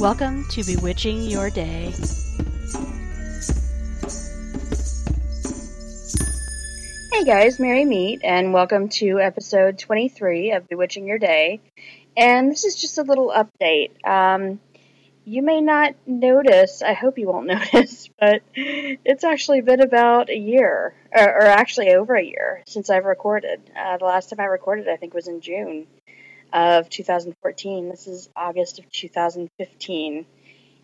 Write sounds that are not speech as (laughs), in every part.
Welcome to Bewitching Your Day. Hey guys, Mary Meet, and welcome to episode 23 of Bewitching Your Day. And this is just a little update. Um, you may not notice, I hope you won't (laughs) notice, but it's actually been about a year, or, or actually over a year, since I've recorded. Uh, the last time I recorded, I think, was in June of 2014. This is August of 2015.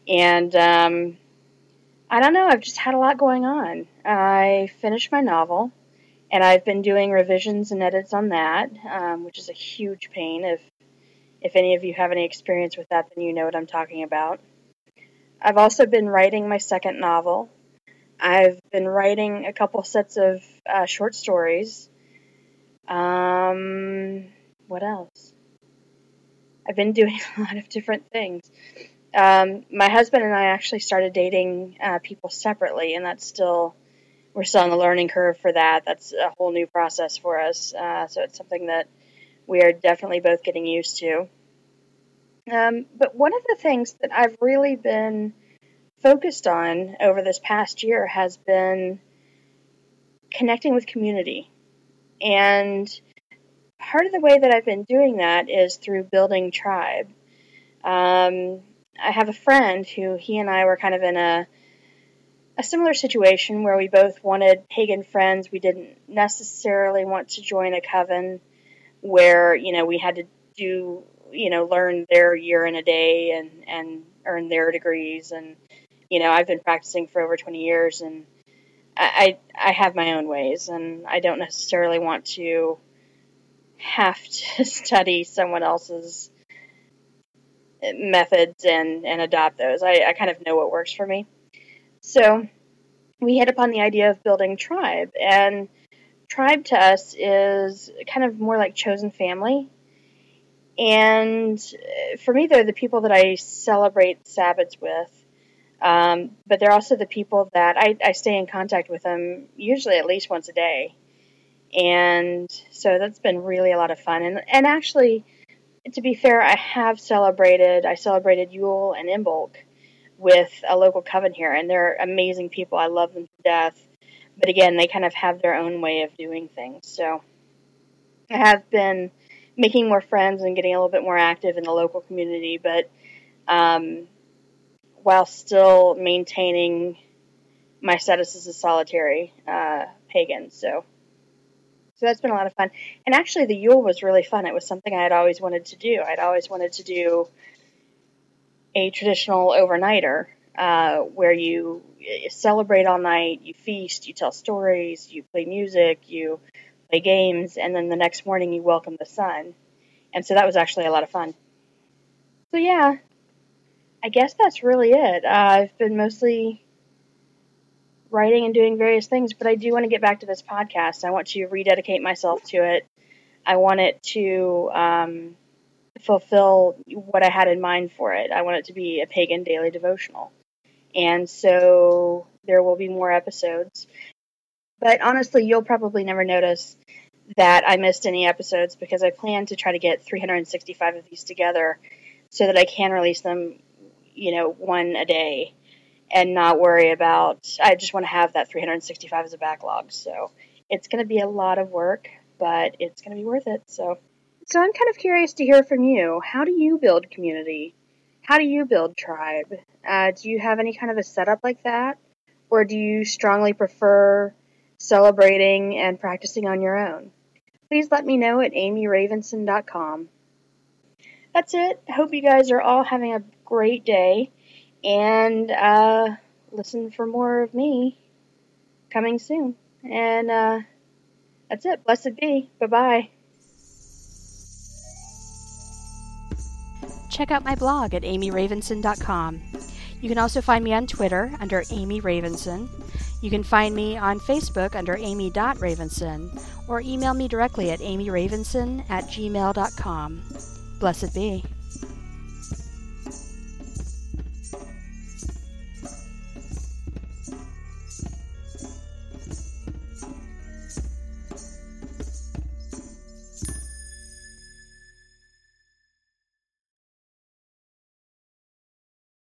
And um, I don't know, I've just had a lot going on. I finished my novel, and I've been doing revisions and edits on that, um, which is a huge pain. If if any of you have any experience with that, then you know what I'm talking about. I've also been writing my second novel. I've been writing a couple sets of uh, short stories. Um, what else? I've been doing (laughs) a lot of different things. Um, my husband and I actually started dating uh, people separately, and that's still we're still on the learning curve for that. That's a whole new process for us. Uh, so it's something that we are definitely both getting used to. Um, but one of the things that I've really been focused on over this past year has been connecting with community. And part of the way that I've been doing that is through building tribe. Um, I have a friend who he and I were kind of in a a similar situation where we both wanted pagan friends. We didn't necessarily want to join a coven where you know we had to do you know learn their year in a day and and earn their degrees and you know I've been practicing for over 20 years and I I have my own ways and I don't necessarily want to have to (laughs) study someone else's methods and and adopt those. I, I kind of know what works for me. So we hit upon the idea of building tribe and tribe to us is kind of more like chosen family. And for me, they're the people that I celebrate Sabbats with. Um, but they're also the people that I, I stay in contact with them usually at least once a day. And so that's been really a lot of fun. And, and actually, to be fair, I have celebrated, I celebrated Yule and Imbolc with a local coven here, and they're amazing people. I love them to death but again, they kind of have their own way of doing things. So I have been making more friends and getting a little bit more active in the local community, but um, while still maintaining my status as a solitary uh, pagan. So. So that's been a lot of fun. And actually, the Yule was really fun. It was something I had always wanted to do. I'd always wanted to do a traditional overnighter uh, where you celebrate all night, you feast, you tell stories, you play music, you play games, and then the next morning you welcome the sun. And so that was actually a lot of fun. So, yeah, I guess that's really it. Uh, I've been mostly writing and doing various things, but I do want to get back to this podcast. I want to rededicate myself to it. I want it to um, fulfill what I had in mind for it. I want it to be a pagan daily devotional. And so there will be more episodes. But honestly, you'll probably never notice that I missed any episodes because I plan to try to get 365 of these together so that I can release them, you know, one a day and not worry about I just want to have that 365 as a backlog. So it's going to be a lot of work, but it's going to be worth it. So so I'm kind of curious to hear from you. How do you build community? How do you build tribe? Uh, do you have any kind of a setup like that? Or do you strongly prefer celebrating and practicing on your own? Please let me know at amyravenson.com. That's it. Hope you guys are all having a great day and uh, listen for more of me coming soon. And uh, that's it. Blessed be. Bye bye. check out my blog at amyravenson.com. You can also find me on Twitter under Amy Ravenson. You can find me on Facebook under amy.ravenson or email me directly at amyravenson at gmail.com. Blessed be.